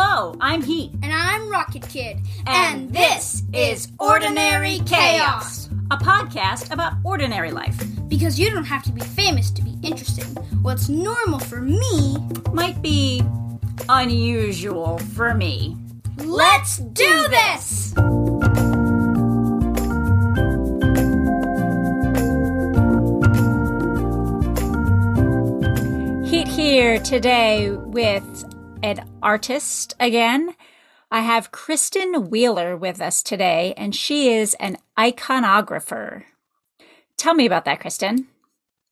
Hello, I'm Heat. And I'm Rocket Kid. And, this is Ordinary Chaos, a podcast about ordinary life. Because you don't have to be famous to be interesting. What's normal for me Might be unusual for me. Let's do this! Heat here today with an artist again. I have Kristen Wheeler with us today, and she is an iconographer. Tell me about that, Kristen.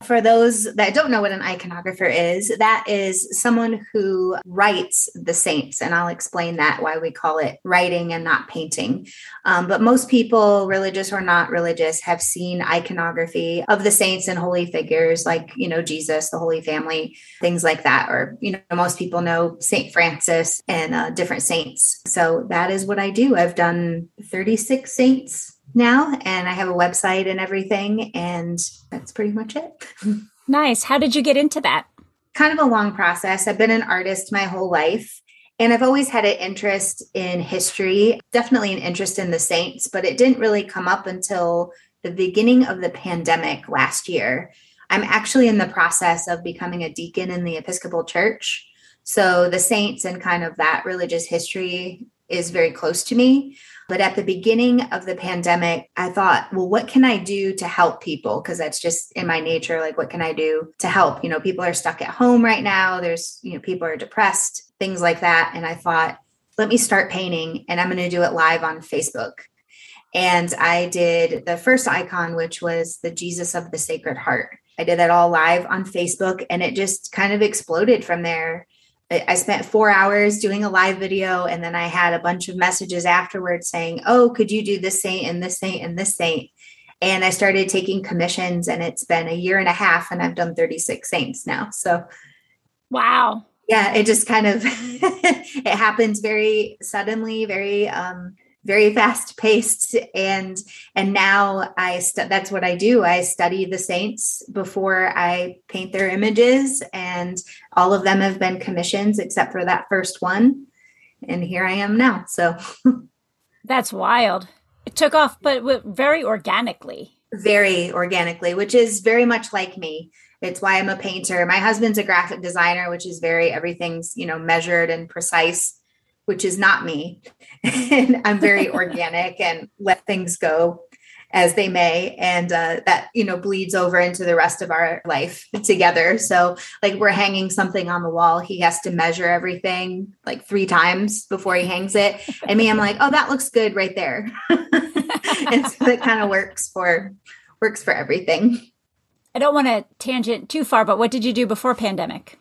For those that don't know what an iconographer is, that is someone who writes the saints. And I'll explain that why we call it writing and not painting. Um, but most people, religious or not religious, have seen iconography of the saints and holy figures like, you know, Jesus, the Holy Family, things like that. Or, you know, most people know St. Francis and uh, different saints. So that is what I do. I've done 36 saints now and I have a website and everything. And that's pretty much it. Nice. How did you get into that? Kind of a long process. I've been an artist my whole life. And I've always had an interest in history, definitely an interest in the saints, but it didn't really come up until the beginning of the pandemic last year. I'm actually in the process of becoming a deacon in the Episcopal Church. So the saints and kind of that religious history is very close to me. But at the beginning of the pandemic, I thought, well, what can I do to help people? Because that's just in my nature. Like, what can I do to help? You know, people are stuck at home right now. There's, you know, people are depressed, things like that. And I thought, let me start painting and I'm going to do it live on Facebook. And I did the first icon, which was the Jesus of the Sacred Heart. I did that all live on Facebook and it just kind of exploded from there. I spent four hours doing a live video, and then I had a bunch of messages afterwards saying, Oh, could you do this saint and this saint and this saint? And I started taking commissions, and it's been a year and a half, and I've done 36 saints now. So, wow. Yeah, it just kind of it happens very suddenly, very um very fast paced. And and now i stu- that's what i do. I study the saints before i paint their images and all of them have been commissions except for that first one. And here i am now so. That's wild. It took off but very organically. Very organically which is very much like me. It's why i'm a painter. My husband's a graphic designer which is very everything's you know measured and precise which is not me. and I'm very organic and let things go as they may. And uh, that, you know, bleeds over into the rest of our life together. So, like, we're hanging something on the wall. He has to measure everything like three times before he hangs it. And me, I'm like, oh, that looks good right there. and so it kind of works for works for everything. I don't want to tangent too far, but what did you do before pandemic?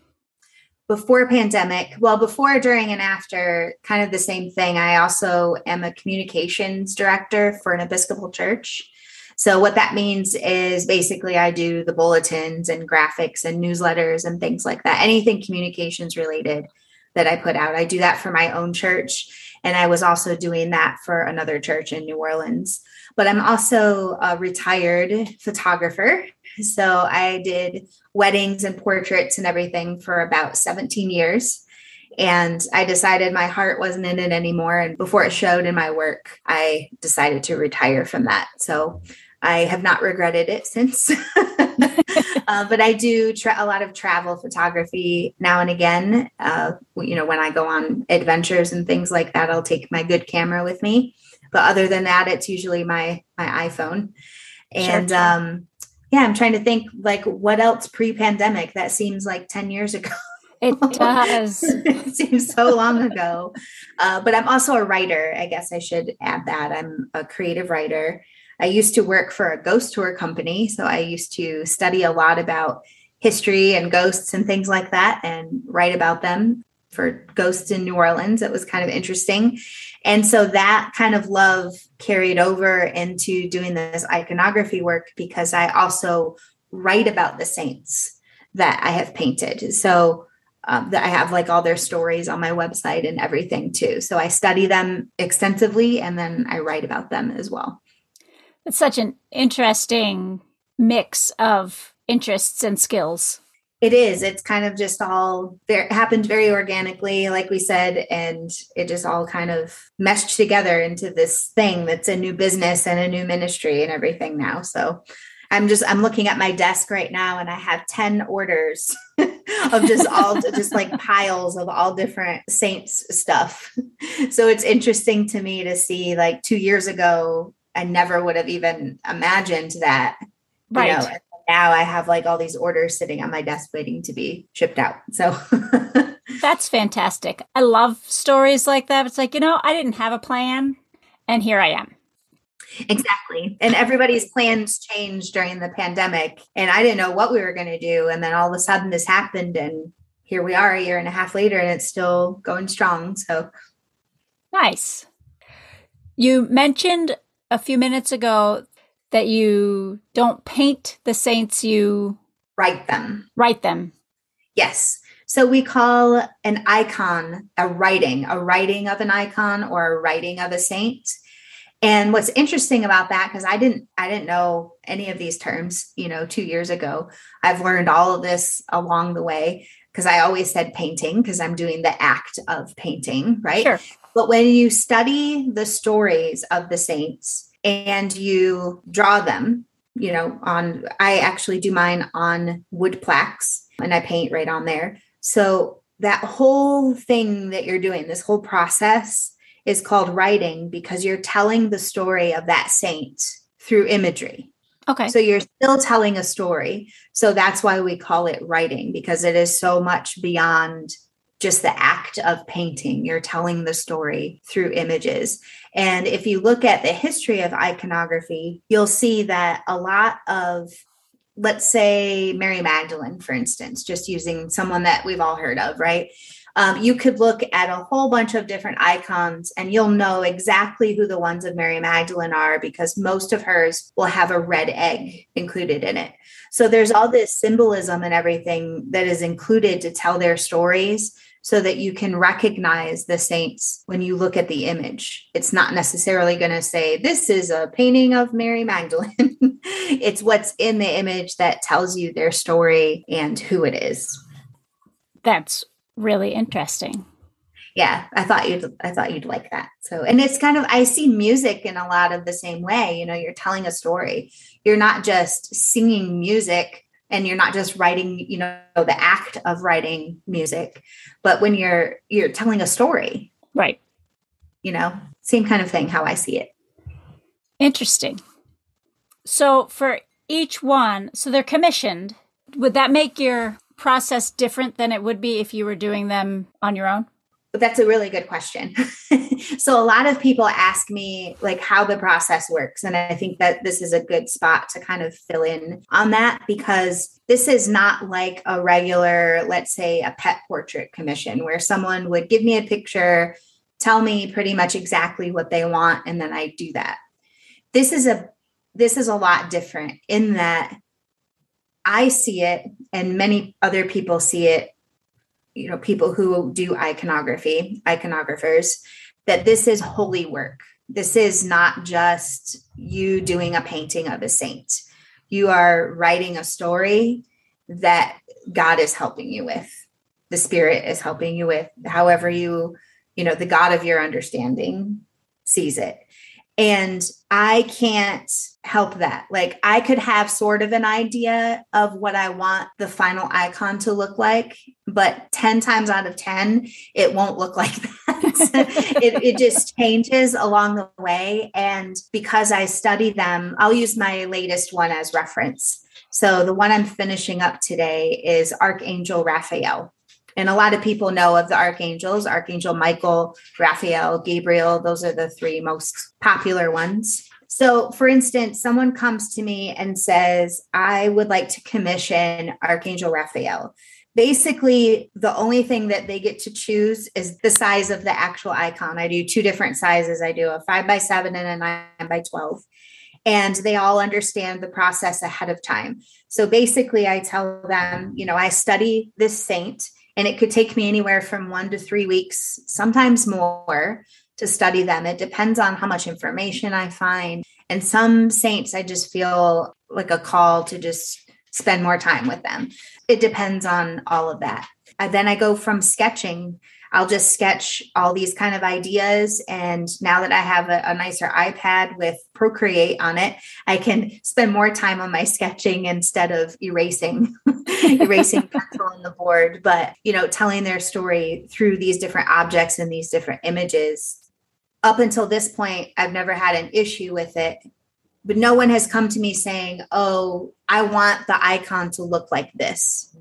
Before pandemic well before during and after kind of the same thing. I also am a communications director for an episcopal church. So what that means is basically i do the bulletins and graphics and newsletters and things like that anything communications related that i put out. I do that for my own church and i was also doing that for another church in new orleans but i'm also a retired photographer so I did weddings and portraits and everything for about 17 years. And I decided my heart wasn't in it anymore. And before it showed in my work, I decided to retire from that. So I have not regretted it since. uh, but I do tra- a lot of travel photography now and again. Uh, you know, when I go on adventures and things like that, I'll take my good camera with me. But other than that, it's usually my my iPhone. And sure. um, yeah, I'm trying to think like what else pre-pandemic that seems like 10 years ago. It does. it seems so long ago. Uh, but I'm also a writer. I guess I should add that. I'm a creative writer. I used to work for a ghost tour company. So I used to study a lot about history and ghosts and things like that and write about them for ghosts in New Orleans. It was kind of interesting. And so that kind of love carried over into doing this iconography work because I also write about the saints that I have painted. So um, that I have like all their stories on my website and everything too. So I study them extensively and then I write about them as well. It's such an interesting mix of interests and skills. It is. It's kind of just all there happened very organically, like we said, and it just all kind of meshed together into this thing that's a new business and a new ministry and everything now. So I'm just I'm looking at my desk right now and I have 10 orders of just all just like piles of all different saints stuff. So it's interesting to me to see like 2 years ago I never would have even imagined that. Right. You know, now I have like all these orders sitting on my desk waiting to be shipped out. So that's fantastic. I love stories like that. It's like, you know, I didn't have a plan and here I am. Exactly. And everybody's plans changed during the pandemic. And I didn't know what we were going to do. And then all of a sudden this happened. And here we are a year and a half later and it's still going strong. So nice. You mentioned a few minutes ago that you don't paint the saints, you write them. Write them. Yes. So we call an icon a writing, a writing of an icon or a writing of a saint. And what's interesting about that, because I didn't, I didn't know any of these terms, you know, two years ago. I've learned all of this along the way because I always said painting because I'm doing the act of painting, right? Sure. But when you study the stories of the saints and you draw them, you know, on, I actually do mine on wood plaques and I paint right on there. So that whole thing that you're doing, this whole process, is called writing because you're telling the story of that saint through imagery. Okay. So you're still telling a story. So that's why we call it writing because it is so much beyond just the act of painting. You're telling the story through images. And if you look at the history of iconography, you'll see that a lot of let's say Mary Magdalene, for instance, just using someone that we've all heard of, right? um, you could look at a whole bunch of different icons and you'll know exactly who the ones of Mary Magdalene are because most of hers will have a red egg included in it. So there's all this symbolism and everything that is included to tell their stories so that you can recognize the saints when you look at the image. It's not necessarily going to say, This is a painting of Mary Magdalene. it's what's in the image that tells you their story and who it is. That's really interesting. Yeah, I thought you'd I thought you'd like that. So, and it's kind of I see music in a lot of the same way, you know, you're telling a story. You're not just singing music and you're not just writing, you know, the act of writing music, but when you're you're telling a story. Right. You know, same kind of thing how I see it. Interesting. So, for each one, so they're commissioned. Would that make your process different than it would be if you were doing them on your own? But that's a really good question. so, a lot of people ask me, like, how the process works. And I think that this is a good spot to kind of fill in on that because this is not like a regular, let's say, a pet portrait commission where someone would give me a picture, tell me pretty much exactly what they want, and then I do that. This is a this is a lot different in that I see it and many other people see it, you know, people who do iconography, iconographers, that this is holy work. This is not just you doing a painting of a saint. You are writing a story that God is helping you with. The Spirit is helping you with, however you, you know, the God of your understanding sees it. And I can't help that. Like I could have sort of an idea of what I want the final icon to look like, but 10 times out of 10, it won't look like that. it, it just changes along the way. And because I study them, I'll use my latest one as reference. So the one I'm finishing up today is Archangel Raphael. And a lot of people know of the archangels Archangel Michael, Raphael, Gabriel. Those are the three most popular ones. So, for instance, someone comes to me and says, I would like to commission Archangel Raphael. Basically, the only thing that they get to choose is the size of the actual icon. I do two different sizes I do a five by seven and a nine by 12 and they all understand the process ahead of time. So basically, I tell them, you know, I study this saint and it could take me anywhere from one to three weeks, sometimes more, to study them. It depends on how much information I find. And some saints, I just feel like a call to just spend more time with them. It depends on all of that. And then I go from sketching I'll just sketch all these kind of ideas. And now that I have a, a, nicer iPad with Procreate on it, I can spend more time on my sketching instead of erasing, erasing pencil on the board. But, you know, telling their story through these different objects and these different images. Up until this point, I've never had an issue with it. But no one has come to me saying, oh, I want the icon to look like this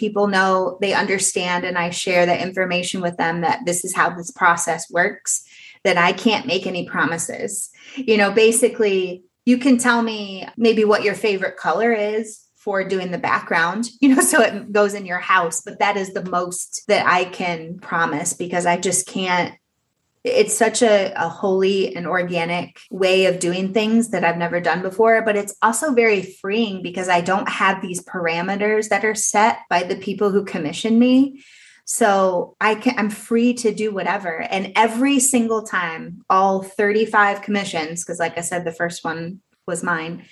people know they understand and I share the information with them that this is how this process works, that I can't make any promises. You know, basically, you can tell me maybe what your favorite color is for doing the background, you know, so it goes in your house, but that is the most that I can promise because I just can't it's such a, a holy and organic way of doing things that I've never done before, but it's also very freeing because I don't have these parameters that are set by the people who commission me. So I can I'm free to do whatever. And every single time, all 35 commissions, because like I said, the first one was mine.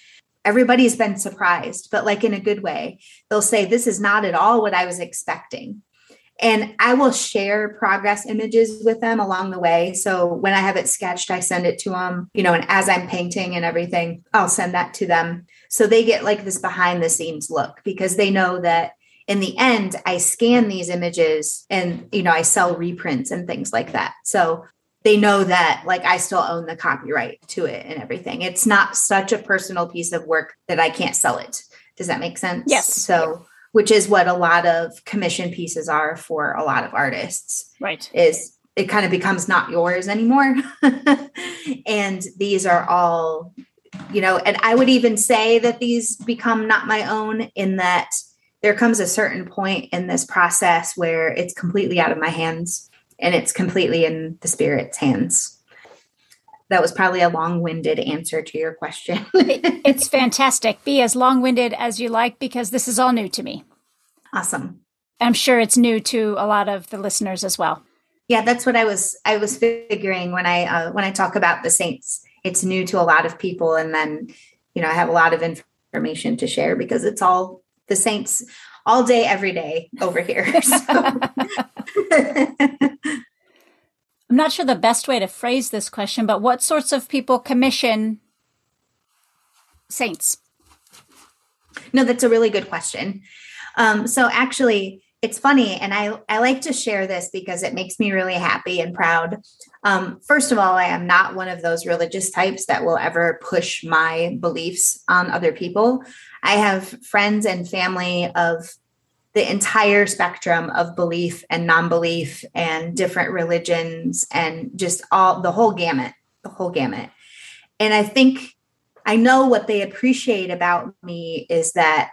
Everybody's been surprised, but like in a good way. They'll say, This is not at all what I was expecting and I will share progress images with them along the way. So when I have it sketched, I send it to them, you know, and as I'm painting and everything, I'll send that to them. So they get like this behind the scenes look because they know that in the end, I scan these images and, you know, I sell reprints and things like that. So they know that like I still own the copyright to it and everything. It's not such a personal piece of work that I can't sell it. Does that make sense? Yes. So which is what a lot of commission pieces are for a lot of artists. Right. Is it kind of becomes not yours anymore. and these are all, you know, and I would even say that these become not my own in that there comes a certain point in this process where it's completely out of my hands and it's completely in the spirit's hands that was probably a long-winded answer to your question. it's fantastic. Be as long-winded as you like because this is all new to me. Awesome. I'm sure it's new to a lot of the listeners as well. Yeah, that's what I was I was figuring when I uh, when I talk about the saints. It's new to a lot of people and then you know, I have a lot of information to share because it's all the saints all day every day over here. So. I'm not sure the best way to phrase this question, but what sorts of people commission saints? No, that's a really good question. Um, so actually, it's funny, and I, I like to share this because it makes me really happy and proud. Um, first of all, I am not one of those religious types that will ever push my beliefs on other people. I have friends and family of the entire spectrum of belief and non-belief and different religions and just all the whole gamut the whole gamut. And i think i know what they appreciate about me is that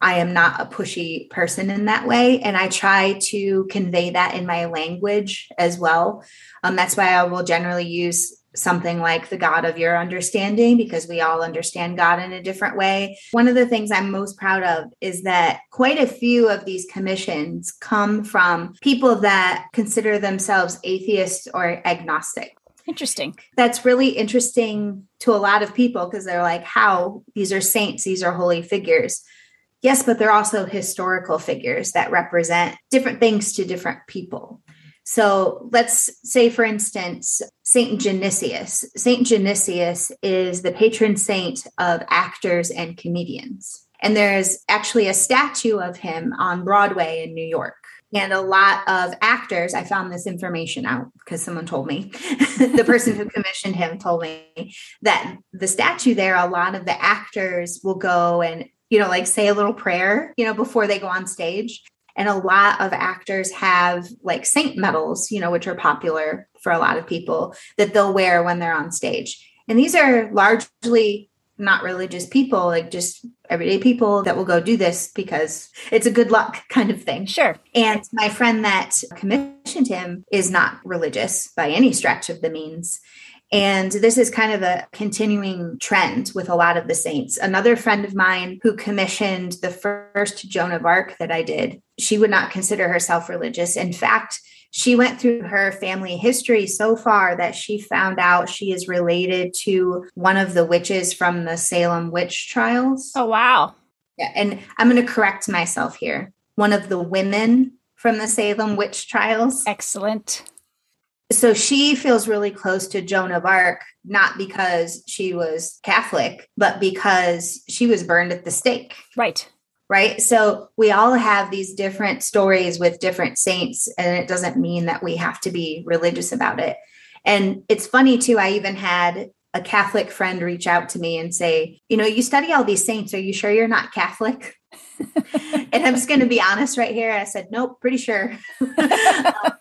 i am not a pushy person in that way. And i try to convey that in my language as well. Um, that's why i will generally use something like the God of your understanding because we all understand God in a different way. One of the things I'm most proud of is that quite a few of these commissions come from people that consider themselves atheists or agnostic. Interesting. That's really interesting to a lot of people because they're like, how? These are saints, these are holy figures. Yes, but they're also historical figures that represent different things to different people. So let's say, for instance, Saint Genesius. Saint Genesius is the patron saint of actors and comedians. And there's actually a statue of him on Broadway in New York. And a lot of actors, I found this information out because someone told me, the person who commissioned him told me that the statue there, a lot of the actors will go and you know, like say a little prayer, you know, before they go on stage. And a lot of actors have like saint medals, you know, which are popular for a lot of people that they'll wear when they're on stage. And these are largely not religious people, like just everyday people that will go do this because it's a good luck kind of thing. Sure. And my friend that commissioned him is not religious by any stretch of the means. And this is kind of a continuing trend with a lot of the saints. Another friend of mine who commissioned the first Joan of Arc that I did, she would not consider herself religious. In fact, she went through her family history so far that she found out she is related to one of the witches from the Salem witch trials. Oh, wow. Yeah, and I'm going to correct myself here. One of the women from the Salem witch trials. Excellent. So she feels really close to Joan of Arc, not because she was Catholic, but because she was burned at the stake. Right. Right. So we all have these different stories with different saints, and it doesn't mean that we have to be religious about it. And it's funny too, I even had a Catholic friend reach out to me and say, You know, you study all these saints. Are you sure you're not Catholic? and I'm just going to be honest right here. I said, Nope, pretty sure.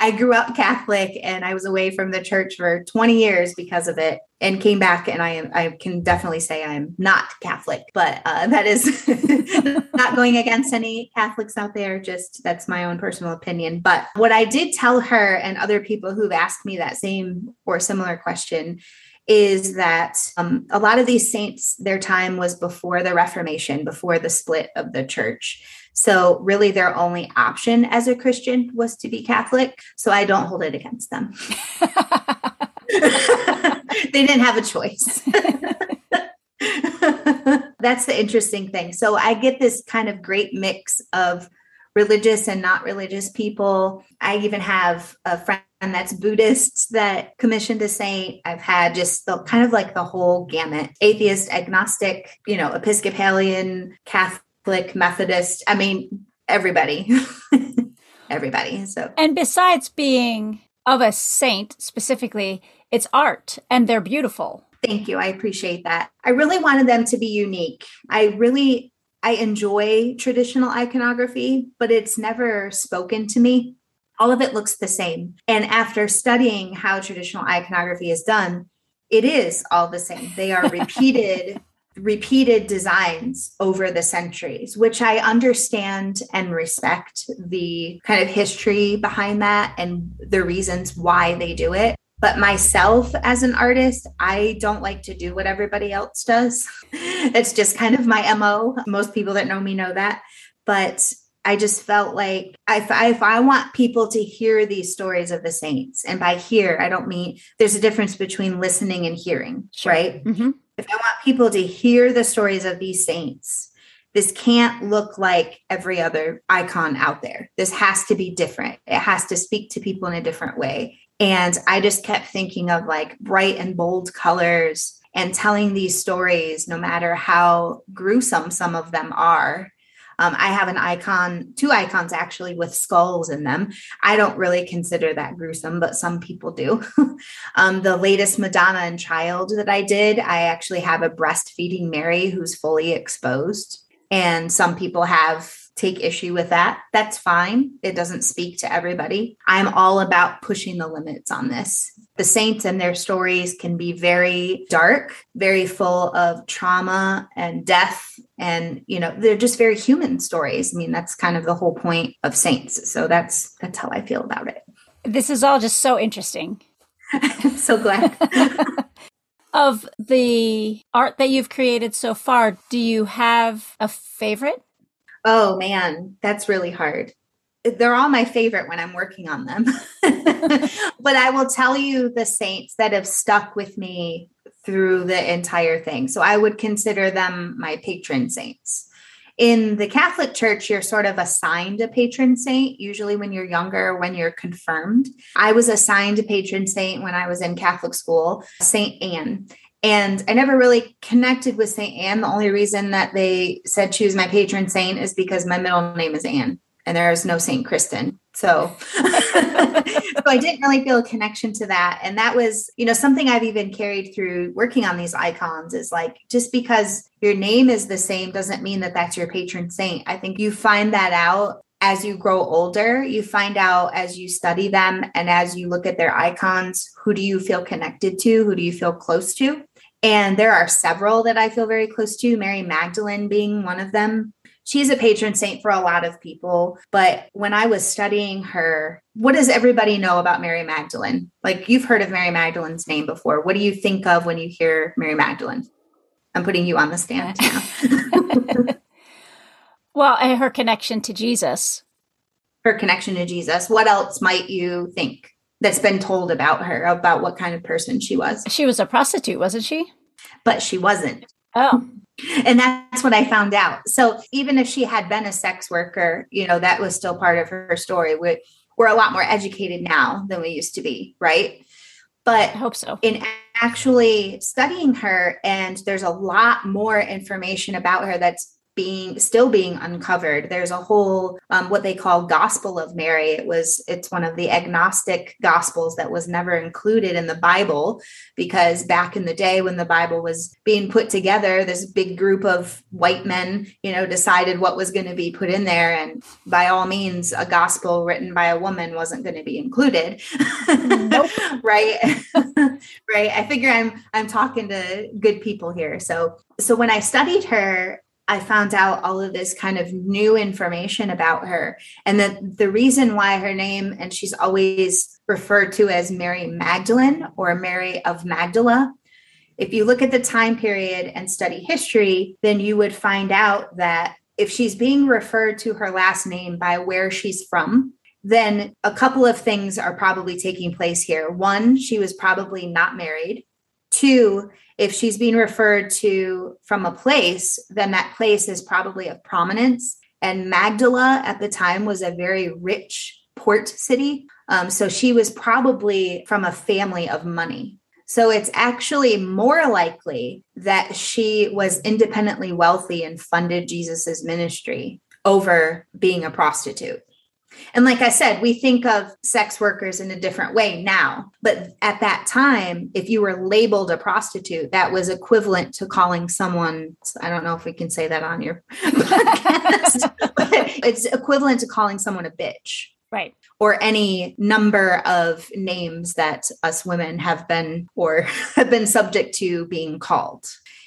I grew up Catholic and I was away from the church for 20 years because of it and came back and I am I can definitely say I'm not Catholic, but uh, that is not going against any Catholics out there, just that's my own personal opinion. But what I did tell her and other people who've asked me that same or similar question is that um, a lot of these saints, their time was before the Reformation, before the split of the church. So, really, their only option as a Christian was to be Catholic. So, I don't hold it against them. they didn't have a choice. That's the interesting thing. So, I get this kind of great mix of religious and not religious people. I even have a friend that's Buddhist that commissioned a saint. I've had just the kind of like the whole gamut atheist, agnostic, you know, Episcopalian, Catholic Catholic, Methodist. I mean, everybody. everybody. So And besides being of a saint specifically, it's art and they're beautiful. Thank you. I appreciate that. I really wanted them to be unique. I really I enjoy traditional iconography, but it's never spoken to me. All of it looks the same. And after studying how traditional iconography is done, it is all the same. They are repeated repeated designs over the centuries, which I understand and respect the kind of history behind that and the reasons why they do it. But myself as an artist, I don't like to do what everybody else does. it's just kind of my MO. Most people that know me know that. But I just felt like if I, if I want people to hear these stories of the saints, and by hear, I don't mean there's a difference between listening and hearing, sure. right? Mm-hmm if I want people to hear the stories of these saints, this can't look like every other icon out there. This has to be different. It has to speak to people in a different way. And I just kept thinking of like bright and bold colors and telling these stories, no matter how gruesome some of them are, um, I have an icon, two icons actually with skulls in them. I don't really consider that gruesome, but some people do. um, the latest Madonna and Child that I did, I actually have a breastfeeding Mary who's fully exposed. And some people have take issue with that. That's fine. It doesn't speak to everybody. I'm all about pushing the limits on this. The saints and their stories can be very dark, very full of trauma and death. And, you know, they're just very human stories. I mean, that's kind of the whole point of saints. So that's that's how I feel about it. This is all just so interesting. so glad. of the art that you've created so far, do you have a favorite? Oh man, that's really hard. Eh, they're all my favorite when I'm working on them. but I will tell you the saints that have stuck with me through the entire thing. So I would consider them my patron saints. In the Catholic Church, you're sort of assigned a patron saint, usually when you're younger, when you're confirmed. I was assigned a patron saint when I was in Catholic school, Saint Anne. And I never really connected with St. Anne. The only reason that they said she was my patron saint is because my middle name is Anne and there is no St. Kristen. So, so I didn't really feel a connection to that. And that was, you know, something I've even carried through working on these icons is like just because your name is the same doesn't mean that that's your patron saint. I think you find that out as you grow older, you find out as you study them and as you look at their icons, who do you feel connected to? Who do you feel close to? And there are several that I feel very close to, Mary Magdalene being one of them. She's a patron saint for a lot of people. But when I was studying her, what does everybody know about Mary Magdalene? Like you've heard of Mary Magdalene's name before. What do you think of when you hear Mary Magdalene? I'm putting you on the stand now. well, her connection to Jesus. Her connection to Jesus. What else might you think? That's been told about her about what kind of person she was. She was a prostitute, wasn't she? But she wasn't. Oh. And that's what I found out. So even if she had been a sex worker, you know, that was still part of her story. We're, we're a lot more educated now than we used to be, right? But I hope so. In actually studying her, and there's a lot more information about her that's being still being uncovered. There's a whole um, what they call gospel of mary. It was it's one of the agnostic gospels that was never included in the bible because back in the day when the bible was being put together this big group of white men you know decided what was going to be put in there. And by all means a gospel written by a woman wasn't going to be included. Nope. right? Right? I figure i'm i'm talking to good people here. So so when i studied her I found out all of this kind of new information about her. And that the reason why her name, and she's always referred to as Mary Magdalene or Mary of Magdala. If you look at the time period and study history, then you would find out that if she's being referred to her last name by where she's from, then a couple of things are probably taking place here. One, she was probably not married. Two, if she's being referred to from a place, then that place is probably of prominence. And Magdala at the time was a very rich port city. Um, so she was probably from a family of money. So it's actually more likely that she was independently wealthy and funded Jesus's ministry over being a prostitute. And like I said, we think of sex workers in a different way now. But at that time, if you were labeled a prostitute, that was equivalent to calling someone, I don't know if we can say that on your podcast, but it's equivalent to calling someone a bitch. Right. Or any number of names that us women have been or have been subject to being called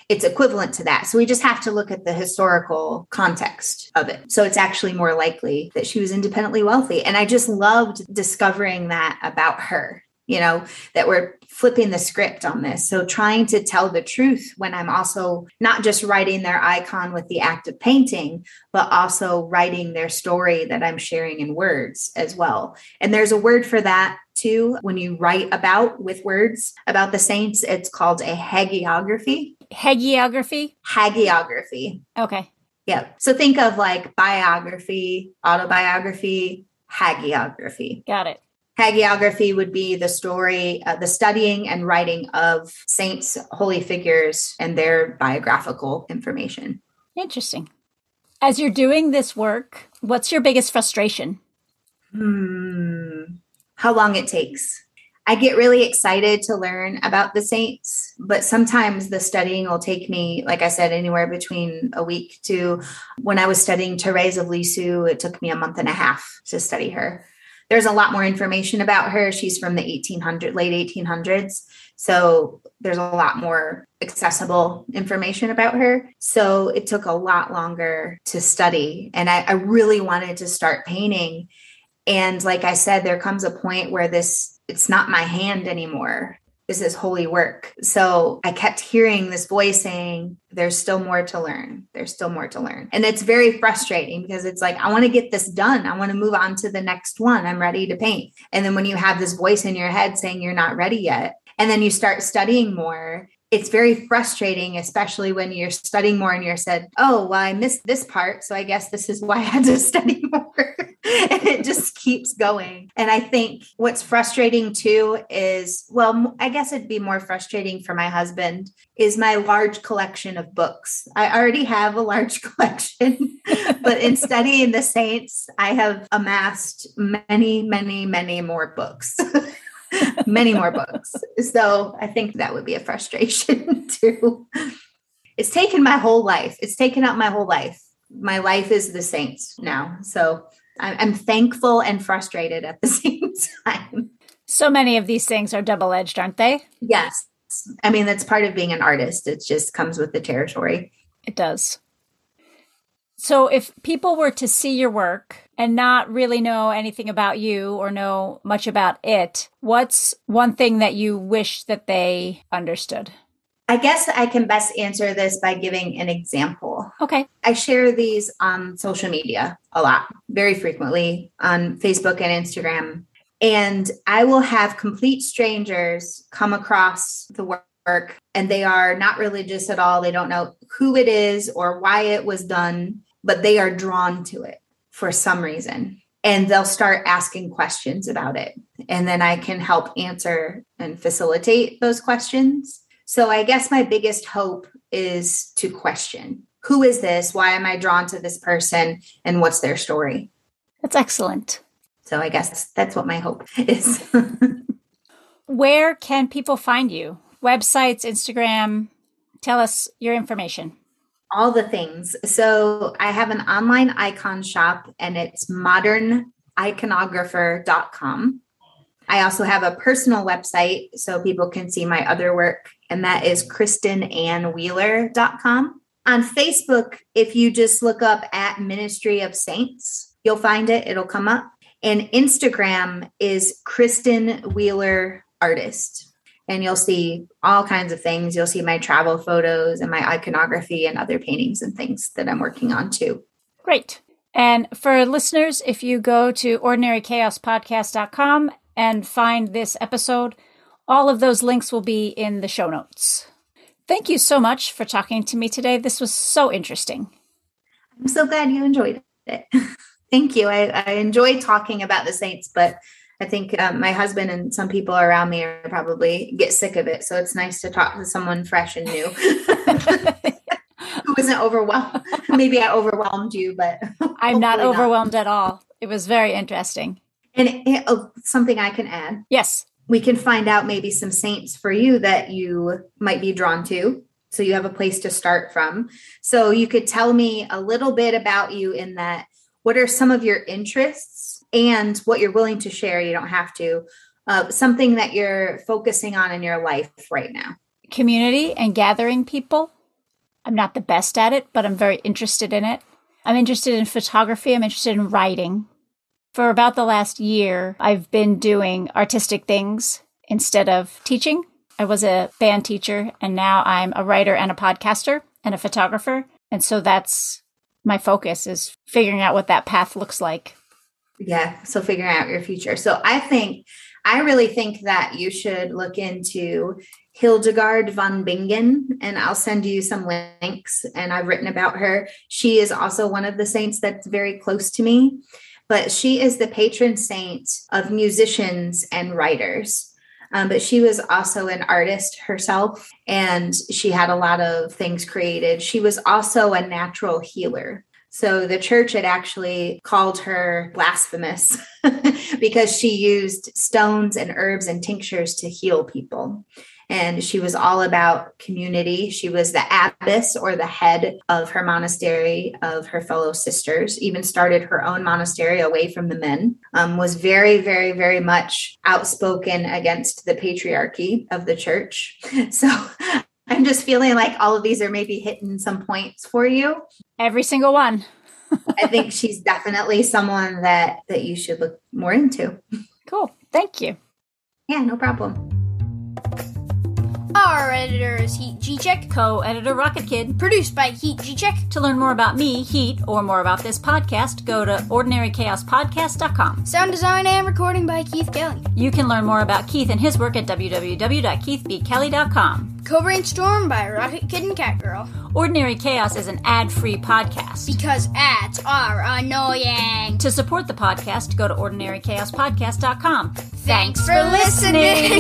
it's equivalent to that. So we just have to look at the historical context of it. So it's actually more likely that she was independently wealthy. And I just loved discovering that about her, you know, that we're flipping the script on this. So trying to tell the truth when I'm also not just writing their icon with the act of painting, but also writing their story that I'm sharing in words as well. And there's a word for that too when you write about with words about the saints it's called a hagiography hagiography? Hagiography. Okay. Yep. so think of like biography autobiography hagiography. Got it. Hagiography would be the story uh, the studying and writing of saints holy figures and their biographical information. Interesting. As you're doing this work what's your biggest frustration? Hmm. How long it takes. I get really excited to learn about the saints, but sometimes the studying will take me, like I said, anywhere between a week to when I was studying Therese of Lisieux, it took me a month and a half to study her. There's a lot more information about her. She's from the 1800 late 1800s. So there's a lot more accessible information about her. So it took a lot longer to study. And I, I really wanted to start painting and like I said, there comes a point where this, it's not my hand anymore. This is holy work. So I kept hearing this voice saying, There's still more to learn. There's still more to learn. And it's very frustrating because it's like, I want to get this done. I want to move on to the next one. I'm ready to paint. And then when you have this voice in your head saying you're not ready yet, and then you start studying more it's very frustrating, especially when you're studying more and you're said, Oh, well, I missed this part. So I guess this is why I had to study more. it just keeps going. And I think what's frustrating too is, well, I guess it'd be more frustrating for my husband is my large collection of books. I already have a large collection, but in studying the saints, I have amassed many, many, many more books. many more books. So I think that would be a frustration too. It's taken my whole life. It's taken up my whole life. My life is the saints now. So I'm thankful and frustrated at the same time. So many of these things are double edged, aren't they? Yes. I mean, that's part of being an artist. It just comes with the territory. It does. So, if people were to see your work and not really know anything about you or know much about it, what's one thing that you wish that they understood? I guess I can best answer this by giving an example. Okay. I share these on social media a lot, very frequently on Facebook and Instagram. And I will have complete strangers come across the work and they are not religious at all. They don't know who it is or why it was done, but they are drawn to it for some reason. And they'll start asking questions about it. And then I can help answer and facilitate those questions. So I guess my biggest hope is to question who is this? Why am I drawn to this person? And what's their story? That's excellent. So I guess that's what my hope is. Where can people find you? Websites, Instagram? Tell us your information. All the things. So I have an online icon shop and it's moderniconographer.com. I also have a personal website so people can see my other work, and that is kristenannwheeler.com. On Facebook, if you just look up at Ministry of Saints, you'll find it, it'll come up. And Instagram is Kristen Wheeler Artist. And you'll see all kinds of things. You'll see my travel photos and my iconography and other paintings and things that I'm working on too. Great. And for listeners, if you go to ordinarychaospodcast.com and find this episode, all of those links will be in the show notes. Thank you so much for talking to me today. This was so interesting. I'm so glad you enjoyed it. Thank you. I, I enjoy talking about the Saints, but I think um, my husband and some people around me are probably get sick of it. So it's nice to talk to someone fresh and new who isn't overwhelmed. Maybe I overwhelmed you, but I'm not overwhelmed not. at all. It was very interesting. And it, it, oh, something I can add. Yes. We can find out maybe some saints for you that you might be drawn to. So you have a place to start from. So you could tell me a little bit about you in that what are some of your interests and what you're willing to share? You don't have to. Uh, something that you're focusing on in your life right now. Community and gathering people. I'm not the best at it, but I'm very interested in it. I'm interested in photography. I'm interested in writing. For about the last year, I've been doing artistic things instead of teaching. I was a band teacher and now I'm a writer and a podcaster and a photographer. And so that's my focus is figuring out what that path looks like. Yeah. So figuring out your future. So I think, I really think that you should look into Hildegard von Bingen, and I'll send you some links. And I've written about her. She is also one of the saints that's very close to me, but she is the patron saint of musicians and writers. Um, but she was also an artist herself and she had a lot of things created. She was also a natural healer. So the church had actually called her blasphemous because she used stones and herbs and tinctures to heal people and she was all about community. She was the abbess or the head of her monastery of her fellow sisters, even started her own monastery away from the men, um, was very, very, very much outspoken against the patriarchy of the church. So I'm just feeling like all of these are maybe hitting some points for you. Every single one. I think she's definitely someone that that you should look more into. Cool. Thank you. Yeah, no problem. Our editor is Heat G-Check. Co-editor Rocket Kid. Produced by Heat G-Check. To learn more about me, Heat, or more about this podcast, go to ordinarychaospodcast.com. Sound design and recording by Keith Kelly. You can learn more about Keith and his work at www.keithbkelly.com. Co-brainstorm by Rocket Kid and Catgirl. Ordinary Chaos is an ad-free podcast. Because ads are annoying. To support the podcast, go to ordinarychaospodcast.com. Thanks, for, listening.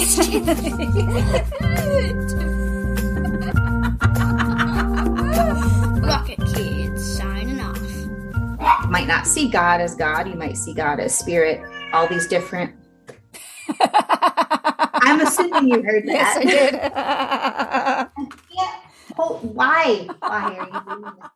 Rocket Kids signing off. Might not see God as God. You might see God as spirit. All these different I'm assuming you heard that. Yes, I did. yeah. Oh, why? Why are you doing this?